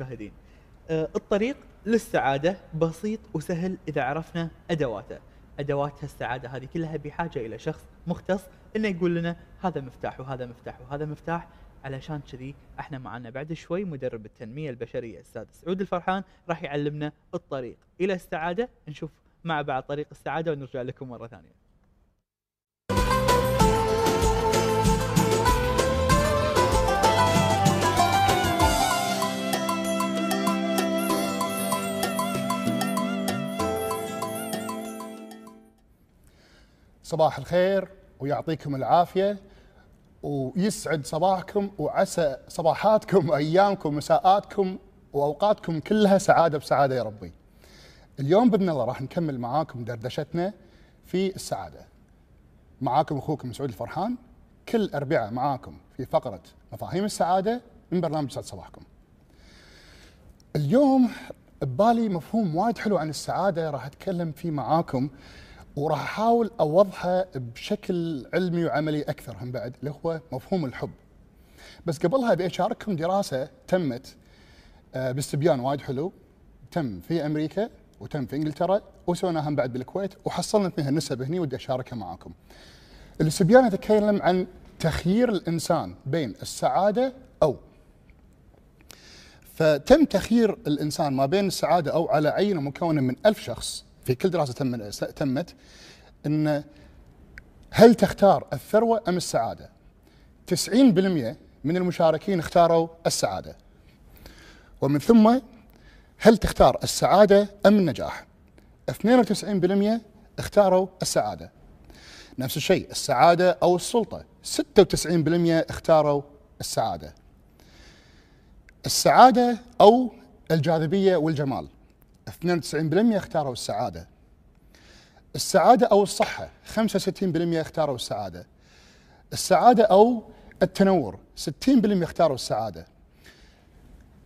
المشاهدين آه، الطريق للسعادة بسيط وسهل إذا عرفنا أدواته. أدوات السعادة هذه كلها بحاجة إلى شخص مختص إنه يقول لنا هذا مفتاح وهذا مفتاح وهذا مفتاح علشان كذي إحنا معنا بعد شوي مدرب التنمية البشرية الأستاذ سعود الفرحان راح يعلمنا الطريق إلى السعادة. نشوف مع بعض طريق السعادة ونرجع لكم مرة ثانية. صباح الخير ويعطيكم العافية ويسعد صباحكم وعسى صباحاتكم وأيامكم مساءاتكم وأوقاتكم كلها سعادة بسعادة يا ربي. اليوم بإذن الله راح نكمل معاكم دردشتنا في السعادة. معاكم أخوكم سعود الفرحان. كل أربعاء معاكم في فقرة مفاهيم السعادة من برنامج سعد صباحكم. اليوم ببالي مفهوم وايد حلو عن السعادة راح أتكلم فيه معاكم. وراح أحاول أوضحه بشكل علمي وعملي أكثر هم بعد اللي هو مفهوم الحب. بس قبلها ابي اشارككم دراسة تمت آه، باستبيان وايد حلو تم في أمريكا وتم في إنجلترا وسويناها بعد بالكويت وحصلنا فيها النسب هني ودي أشاركها معاكم. الاستبيان يتكلم عن تخيير الإنسان بين السعادة أو فتم تخيير الإنسان ما بين السعادة أو على عينه مكونة من ألف شخص في كل دراسة تم تمت إن هل تختار الثروة أم السعادة؟ 90% من المشاركين اختاروا السعادة. ومن ثم هل تختار السعادة أم النجاح؟ 92% اختاروا السعادة. نفس الشيء السعادة أو السلطة 96% اختاروا السعادة. السعادة أو الجاذبية والجمال 92% اختاروا السعادة. السعادة أو الصحة 65% اختاروا السعادة. السعادة أو التنور 60% اختاروا السعادة.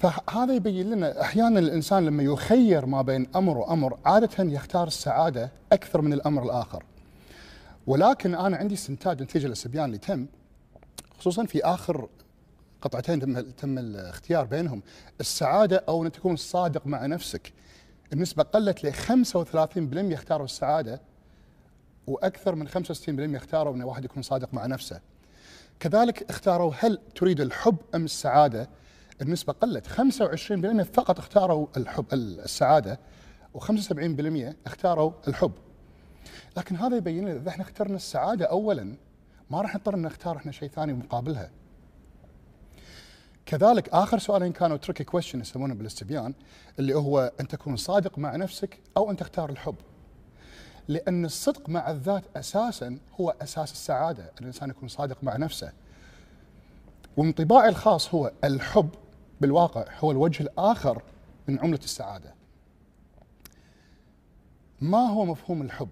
فهذا يبين لنا أحيانا الإنسان لما يخير ما بين أمر وأمر عادة يختار السعادة أكثر من الأمر الآخر. ولكن أنا عندي استنتاج نتيجة للسبيان اللي تم خصوصا في آخر قطعتين تم تم الاختيار بينهم. السعادة أو أن تكون صادق مع نفسك. النسبة قلت ل 35% اختاروا السعادة وأكثر من 65% اختاروا أن واحد يكون صادق مع نفسه. كذلك اختاروا هل تريد الحب أم السعادة؟ النسبة قلت 25% فقط اختاروا الحب السعادة و75% اختاروا الحب. لكن هذا يبين لنا إذا إحنا اخترنا السعادة أولا ما راح نضطر نختار إحنا شيء ثاني مقابلها. كذلك آخر سؤالين كانوا تريكي كويشن يسمونه بالاستبيان اللي هو أن تكون صادق مع نفسك أو أن تختار الحب. لأن الصدق مع الذات أساسا هو أساس السعادة، الإنسان يكون صادق مع نفسه. وانطباعي الخاص هو الحب بالواقع هو الوجه الآخر من عملة السعادة. ما هو مفهوم الحب؟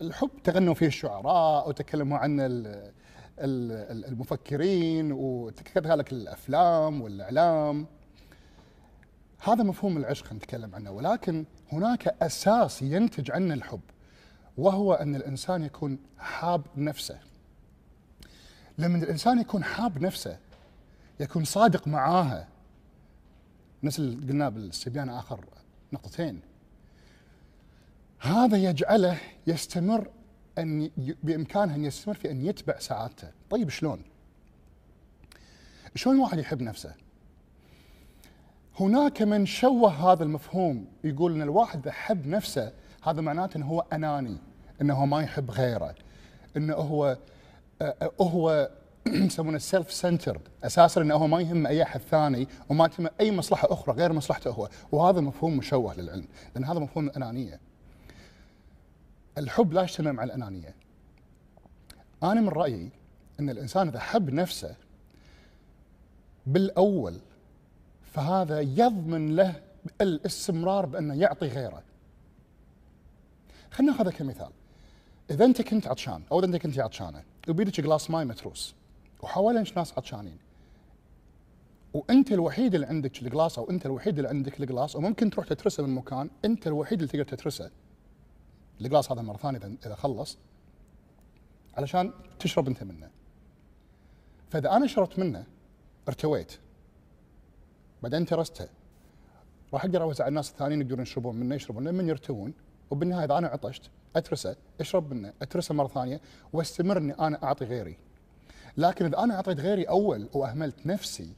الحب تغنوا فيه الشعراء وتكلموا عنه المفكرين وكذلك الأفلام والإعلام. هذا مفهوم العشق نتكلم عنه ولكن هناك أساس ينتج عنه الحب وهو أن الإنسان يكون حاب نفسه. لما الإنسان يكون حاب نفسه يكون صادق معاها. نفس اللي قلناه بالاستبيان آخر نقطتين. هذا يجعله يستمر أن بامكانه أن يستمر في أن يتبع سعادته، طيب شلون؟ شلون الواحد يحب نفسه؟ هناك من شوه هذا المفهوم يقول إن الواحد إذا حب نفسه هذا معناته انه هو أناني، انه ما يحب غيره، انه هو هو يسمونه سيلف سنترد، أساسا انه هو ما يهم أي أحد ثاني وما تهم أي مصلحة أخرى غير مصلحته هو، وهذا مفهوم مشوه للعلم، لأن هذا مفهوم الانانيه. الحب لا يجتمع مع الأنانية. أنا من رأيي أن الإنسان إذا حب نفسه بالأول فهذا يضمن له الاستمرار بأنه يعطي غيره. خلينا ناخذها كمثال. إذا أنت كنت عطشان أو إذا أنت كنت عطشانة وبيدك glass ماي متروس وحوالينك ناس عطشانين؟ وأنت الوحيد اللي عندك ال glass أو أنت الوحيد اللي عندك ال glass وممكن تروح تترسه من مكان أنت الوحيد اللي تقدر تترسه. ال glass هذا مرة ثانية اذا خلص علشان تشرب أنت منه. فإذا أنا شربت منه ارتويت. بعدين ترسته راح أقدر أوزع على الناس الثانيين يقدرون يشربون منه يشربون لما يرتوون. وبالنهاية إذا أنا عطشت أترسه أشرب منه أترسه مرة ثانية وأستمر إني أنا أعطي غيري. لكن إذا أنا أعطيت غيري أول وأهملت نفسي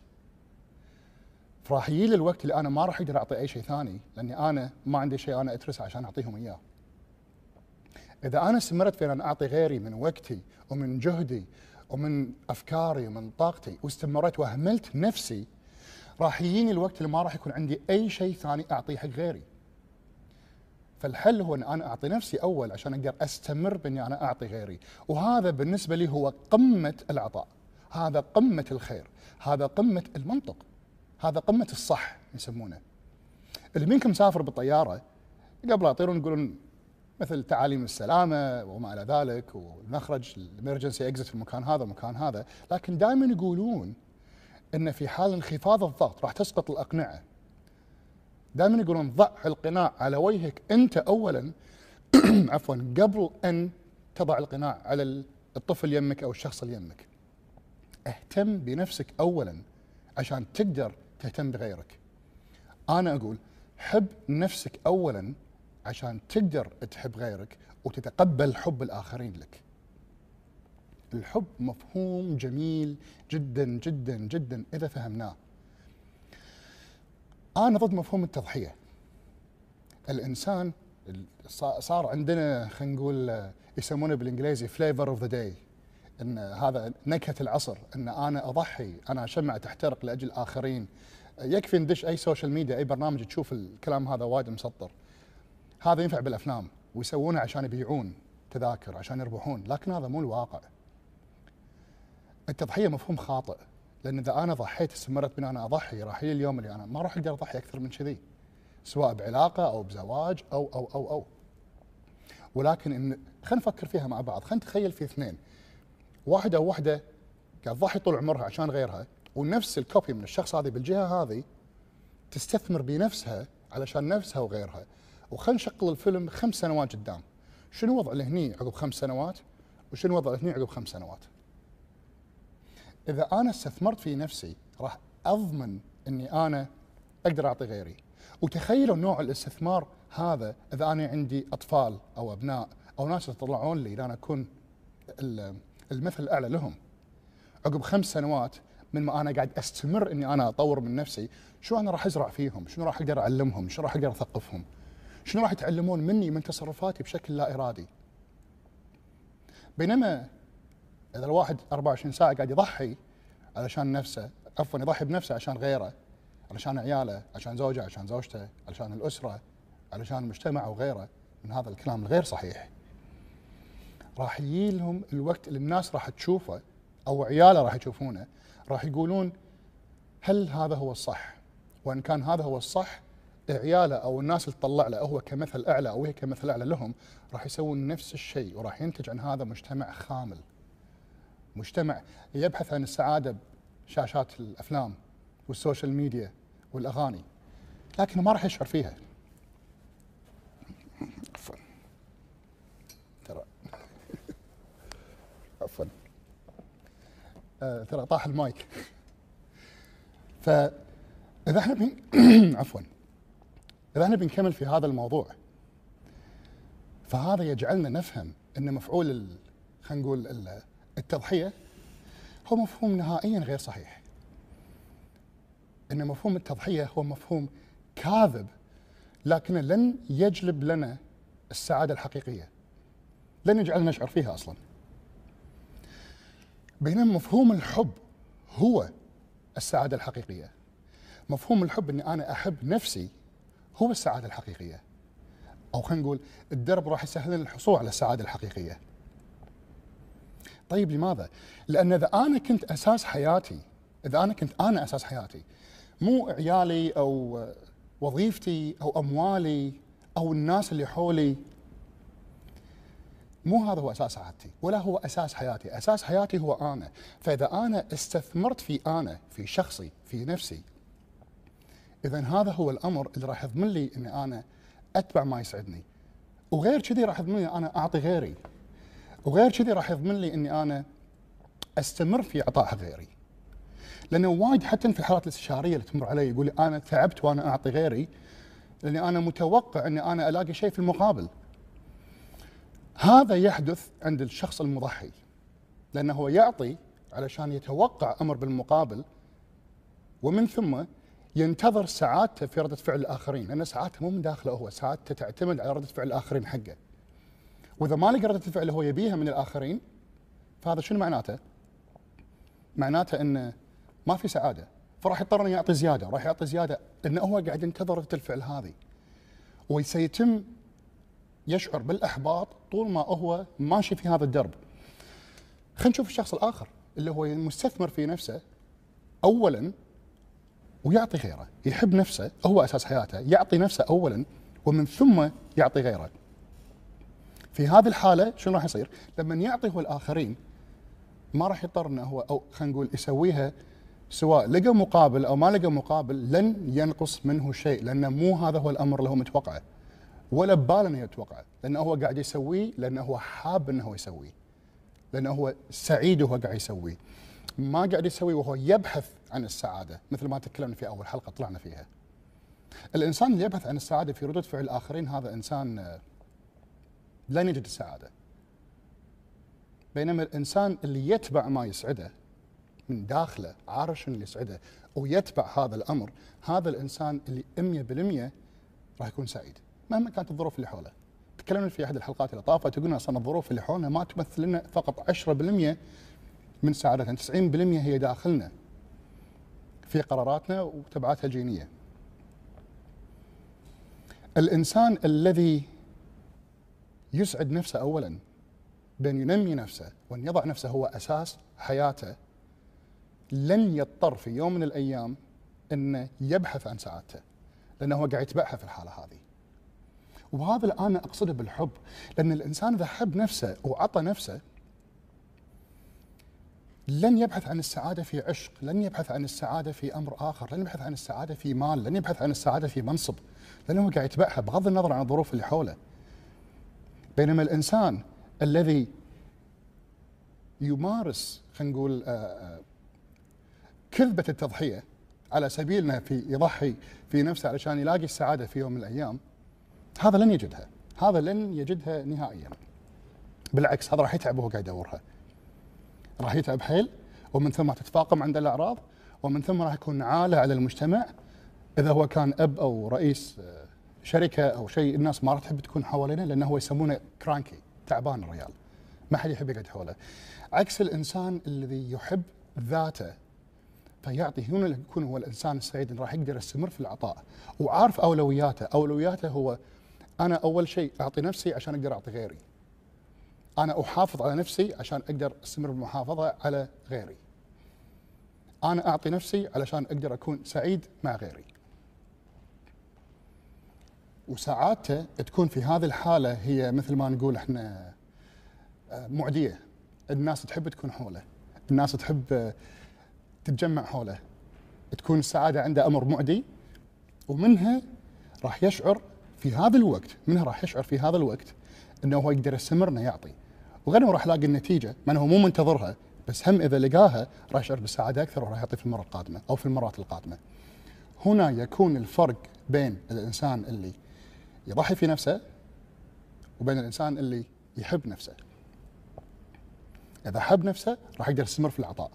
فراح يجي الوقت اللي أنا ما راح أقدر أعطي أي شيء ثاني لأني أنا ما عندي شيء أنا أترسه عشان أعطيهم إياه. إذا أنا استمرت في أن أعطي غيري من وقتي ومن جهدي ومن أفكاري ومن طاقتي واستمريت واهملت نفسي راح يجيني الوقت اللي ما راح يكون عندي أي شيء ثاني أعطيه حق غيري. فالحل هو إن أنا أعطي نفسي أول عشان أقدر أستمر بإني أنا أعطي غيري، وهذا بالنسبة لي هو قمة العطاء، هذا قمة الخير، هذا قمة المنطق، هذا قمة الصح يسمونه. اللي منكم مسافر بالطيارة قبل يطيرون يقولون مثل تعاليم السلامة وما إلى ذلك والمخرج الإمرجنسي اكزت في المكان هذا والمكان هذا، لكن دائما يقولون إن في حال انخفاض الضغط راح تسقط الأقنعة. دائما يقولون ضع القناع على وجهك أنت اولا. عفوا قبل أن تضع القناع على الطفل يمك أو الشخص اللي يمك. اهتم بنفسك اولا عشان تقدر تهتم بغيرك. أنا أقول حب نفسك اولا عشان تقدر تحب غيرك وتتقبل حب الآخرين لك. الحب مفهوم جميل جدا جدا جدا إذا فهمناه. أنا ضد مفهوم التضحية. الإنسان صار عندنا خلينا نقول يسمونه بالإنجليزي flavor of the day إن هذا نكهة العصر. إن أنا أضحي أنا شمعه تحترق لأجل الاخرين يكفي ندش أي social media أي برنامج تشوف الكلام هذا وايد مسطر. هذا ينفع بالأفلام ويسوونه عشان يبيعون تذاكر عشان يربحون لكن هذا مو الواقع. التضحية مفهوم خاطئ لأن إذا أنا ضحيت استمرت بأن أنا أضحي راح يجي اليوم اللي أنا ما راح أقدر أضحي أكثر من كذي سواء بعلاقة أو بزواج أو أو أو أو. ولكن إن خلينا نفكر فيها مع بعض خلينا نتخيل في اثنين. واحدة أو واحدة قاعد تضحي طول عمرها عشان غيرها ونفس الكوبي من الشخص هذه بالجهة هذه تستثمر بنفسها علشان نفسها وغيرها. وخلينا نشغل الفيلم خمس سنوات قدام. شنو وضع هني عقب خمس سنوات؟ وشنو وضع هني عقب خمس سنوات؟ إذا أنا استثمرت في نفسي راح أضمن إني أنا أقدر أعطي غيري. وتخيلوا نوع الاستثمار هذا إذا أنا عندي أطفال أو أبناء أو ناس يطلعون لي أنا أكون المثل الأعلى لهم. عقب خمس سنوات من ما أنا قاعد أستمر إني أنا أطور من نفسي شو أنا راح أزرع فيهم؟ شنو راح أقدر أعلمهم؟ شنو راح أقدر أثقفهم؟ شنو راح يتعلمون مني من تصرفاتي بشكل لا إرادي بينما إذا الواحد 24 ساعة قاعد يضحي علشان نفسه عفوا يضحي بنفسه عشان غيره علشان عياله عشان زوجه عشان زوجته علشان الأسرة علشان المجتمع وغيره من هذا الكلام الغير صحيح راح يجي لهم الوقت اللي الناس راح تشوفه أو عياله راح يشوفونه راح يقولون هل هذا هو الصح؟ وإن كان هذا هو الصح عياله أو الناس اللي تطلع له هو كمثل أعلى أو هي كمثل أعلى لهم راح يسوون نفس الشيء وراح ينتج عن هذا مجتمع خامل. مجتمع يبحث عن السعادة بشاشات الأفلام والسوشيال ميديا والأغاني لكنه ما راح يشعر فيها. عفوا ترى عفوا آه ترى طاح المايك فاذا إحنا. عفوا اذا إحنا بنكمل في هذا الموضوع فهذا يجعلنا نفهم إن مفعول خلينا نقول التضحية هو مفهوم نهائيا غير صحيح. إن مفهوم التضحية هو مفهوم كاذب لكنه لن يجلب لنا السعادة الحقيقية. لن يجعلنا نشعر فيها أصلا. بينما مفهوم الحب هو السعادة الحقيقية. مفهوم الحب إني أنا أحب نفسي هو السعادة الحقيقية. أو خلينا نقول الدرب راح يسهل الحصول على السعادة الحقيقية. طيب لماذا؟ لأن إذا أنا كنت أساس حياتي إذا أنا كنت أنا أساس حياتي مو عيالي أو وظيفتي أو أموالي أو الناس اللي حولي مو هذا هو أساس سعادتي ولا هو أساس حياتي، أساس حياتي هو أنا، فإذا أنا استثمرت في أنا في شخصي في نفسي اذا هذا هو الأمر اللي راح يضمن لي إني أنا أتبع ما يسعدني. وغير كذي راح يضمن لي أنا أعطي غيري. وغير كذي راح يضمن لي إني أنا أستمر في عطاء غيري. لأنه وايد حتى في الحالات الاستشارية اللي تمر علي يقول لي أنا تعبت وأنا أعطي غيري لأني أنا متوقع إني أنا ألاقي شيء في المقابل. هذا يحدث عند الشخص المضحي لأنه هو يعطي علشان يتوقع أمر بالمقابل ومن ثم ينتظر سعادته في ردة فعل الآخرين لأن سعادته مو من داخله هو سعادته تعتمد على ردة فعل الآخرين حقه. وإذا ما لقى ردة الفعل هو يبيها من الآخرين فهذا شنو معناته؟ معناته إنه ما في سعادة. فراح يضطر إنه يعطي زيادة راح يعطي زيادة انه هو قاعد ينتظر ردة الفعل هذه. وسيتم يشعر بالإحباط طول ما هو ماشي في هذا الدرب. خلينا نشوف الشخص الآخر اللي هو مستثمر في نفسه. اولا ويعطي غيره. يحب نفسه هو أساس حياته. يعطي نفسه اولا ومن ثم يعطي غيره. في هذه الحالة شنو راح يصير؟ لما يعطي هو الآخرين ما راح يضطر انه هو أو خلينا نقول يسويها سواء لقى مقابل أو ما لقى مقابل لن ينقص منه شيء لأنه مو هذا هو الأمر اللي هو متوقعه. ولا بباله إنه يتوقعه. لأنه هو قاعد يسويه لأنه هو حاب إنه هو يسويه. لأنه هو سعيد وهو قاعد يسويه. ما قاعد يسويه وهو يبحث عن السعادة مثل ما تكلمنا في أول حلقة طلعنا فيها. الإنسان اللي يبحث عن السعادة في ردود فعل الآخرين هذا إنسان لن يجد السعاده بينما الإنسان اللي يتبع ما يسعده من داخله عارف اللي يسعده ويتبع هذا الأمر هذا الإنسان اللي 100% راح يكون سعيد مهما كانت الظروف اللي حوله. تكلمنا في أحد الحلقات اللي طافت وقلنا أصلا الظروف اللي حولنا ما تمثل لنا فقط 10% من سعادتنا. 90% هي داخلنا في قراراتنا وتبعاتها الجينية. الإنسان الذي يسعد نفسه اولا بأن ينمي نفسه وأن يضع نفسه هو أساس حياته لن يضطر في يوم من الأيام أنه يبحث عن سعادته لأنه هو قاعد يتبعها في الحالة هذه. وهذا اللي أنا أقصده بالحب لأن الإنسان إذا حب نفسه وعطى نفسه لن يبحث عن السعادة في عشق لن يبحث عن السعادة في أمر آخر لن يبحث عن السعادة في مال لن يبحث عن السعادة في منصب. لأنه قاعد يتبعها بغض النظر عن الظروف اللي حوله. بينما الإنسان الذي يمارس خلينا نقول آه، آه، كذبة التضحية على سبيل انه في يضحي في نفسه علشان يلاقي السعادة في يوم من الأيام هذا لن يجدها. هذا لن يجدها نهائيا. بالعكس هذا راح يتعب وهو قاعد يدورها. راح يتعب حيل ومن ثم تتفاقم عنده الأعراض ومن ثم راح يكون عالة على المجتمع. إذا هو كان أب أو رئيس آه، شركة أو شيء الناس ما راح تحب تكون حوالينه لأنه هو يسمونه كرانكي تعبان الرجال ما حد يحب يقعد حوله. عكس الإنسان الذي يحب ذاته فيعطي هنا يكون هو الإنسان السعيد اللي راح يقدر يستمر في العطاء وعارف أولوياته. أولوياته هو أنا أول شيء أعطي نفسي عشان أقدر أعطي غيري. أنا أحافظ على نفسي عشان أقدر أستمر بالمحافظة على غيري. أنا أعطي نفسي علشان أقدر أكون سعيد مع غيري. وسعادته تكون في هذه الحالة هي مثل ما نقول إحنا آه، معدية. الناس تحب تكون حوله. الناس تحب آه، تتجمع حوله. تكون السعادة عنده أمر معدي. ومنها راح يشعر في هذا الوقت منها راح يشعر في هذا الوقت إنه هو يقدر يستمر إنه يعطي. وغير راح يلاقي النتيجة مع إنه هو مو منتظرها بس هم إذا لقاها راح يشعر بالسعادة أكثر وراح يعطي في المرة القادمة أو في المرات القادمة. هنا يكون الفرق بين الإنسان اللي يضحي في نفسه وبين الإنسان اللي يحب نفسه. إذا حب نفسه راح يقدر يستمر في العطاء.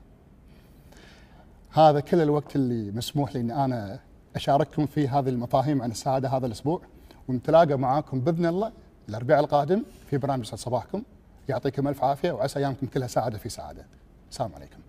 هذا كل الوقت اللي مسموح لي إني أنا أشارككم فيه هذه المفاهيم عن السعادة هذا الأسبوع ونتلاقى معاكم بإذن الله الأربعاء القادم في برنامج صباحكم يعطيكم ألف عافية وعسى أيامكم كلها سعادة في سعادة. السلام عليكم.